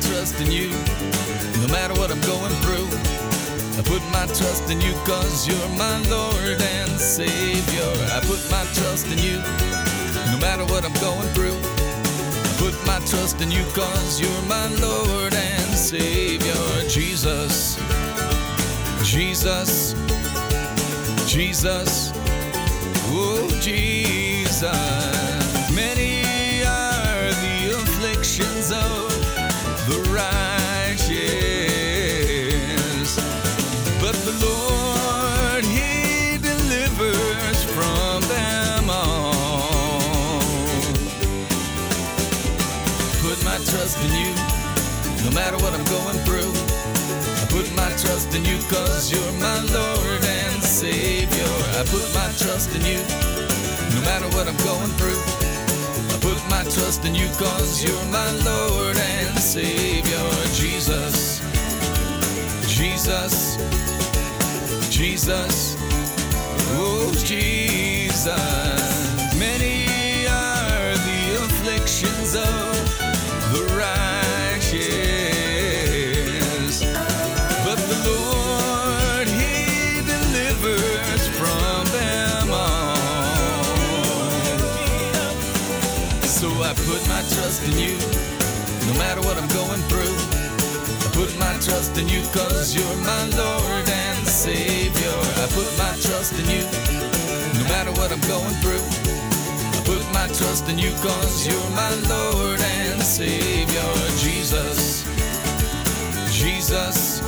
trust in you, no matter what I'm going through. I put my trust in you cause you're my Lord and Savior. I put my trust in you, no matter what I'm going through. I put my trust in you cause you're my Lord and Savior. Jesus, Jesus, Jesus, oh Jesus. Trust in you, no matter what I'm going through. I put my trust in you, cause you're my Lord and Savior. I put my trust in you, no matter what I'm going through. I put my trust in you, cause you're my Lord and Savior. Jesus, Jesus, Jesus, oh Jesus. Put my trust in you, no matter what I'm going through. I put my trust in you, cause you're my Lord and Savior. I put my trust in you, no matter what I'm going through. I put my trust in you, cause you're my Lord and Savior. Jesus, Jesus,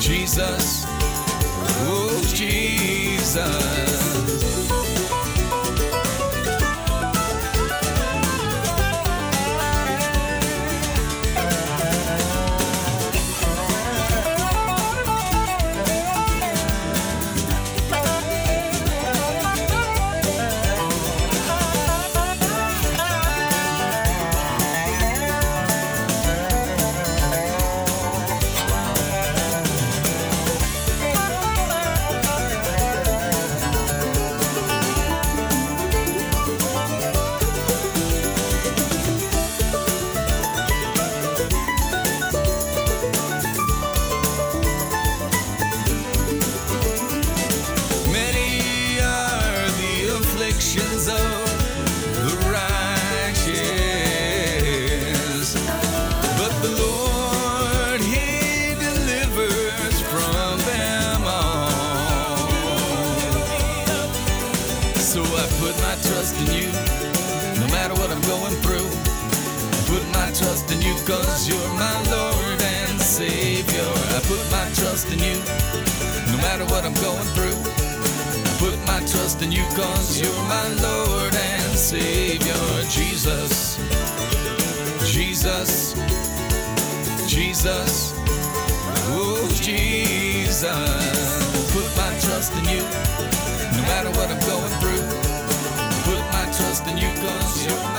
Jesus, oh Jesus. So I put my trust in you, no matter what I'm going through. I put my trust in you, cause you're my Lord and Savior. I put my trust in you, no matter what I'm going through. I put my trust in you, cause you're my Lord and Savior. Jesus, Jesus, Jesus, oh Jesus. Put my trust in you, no matter what I'm you.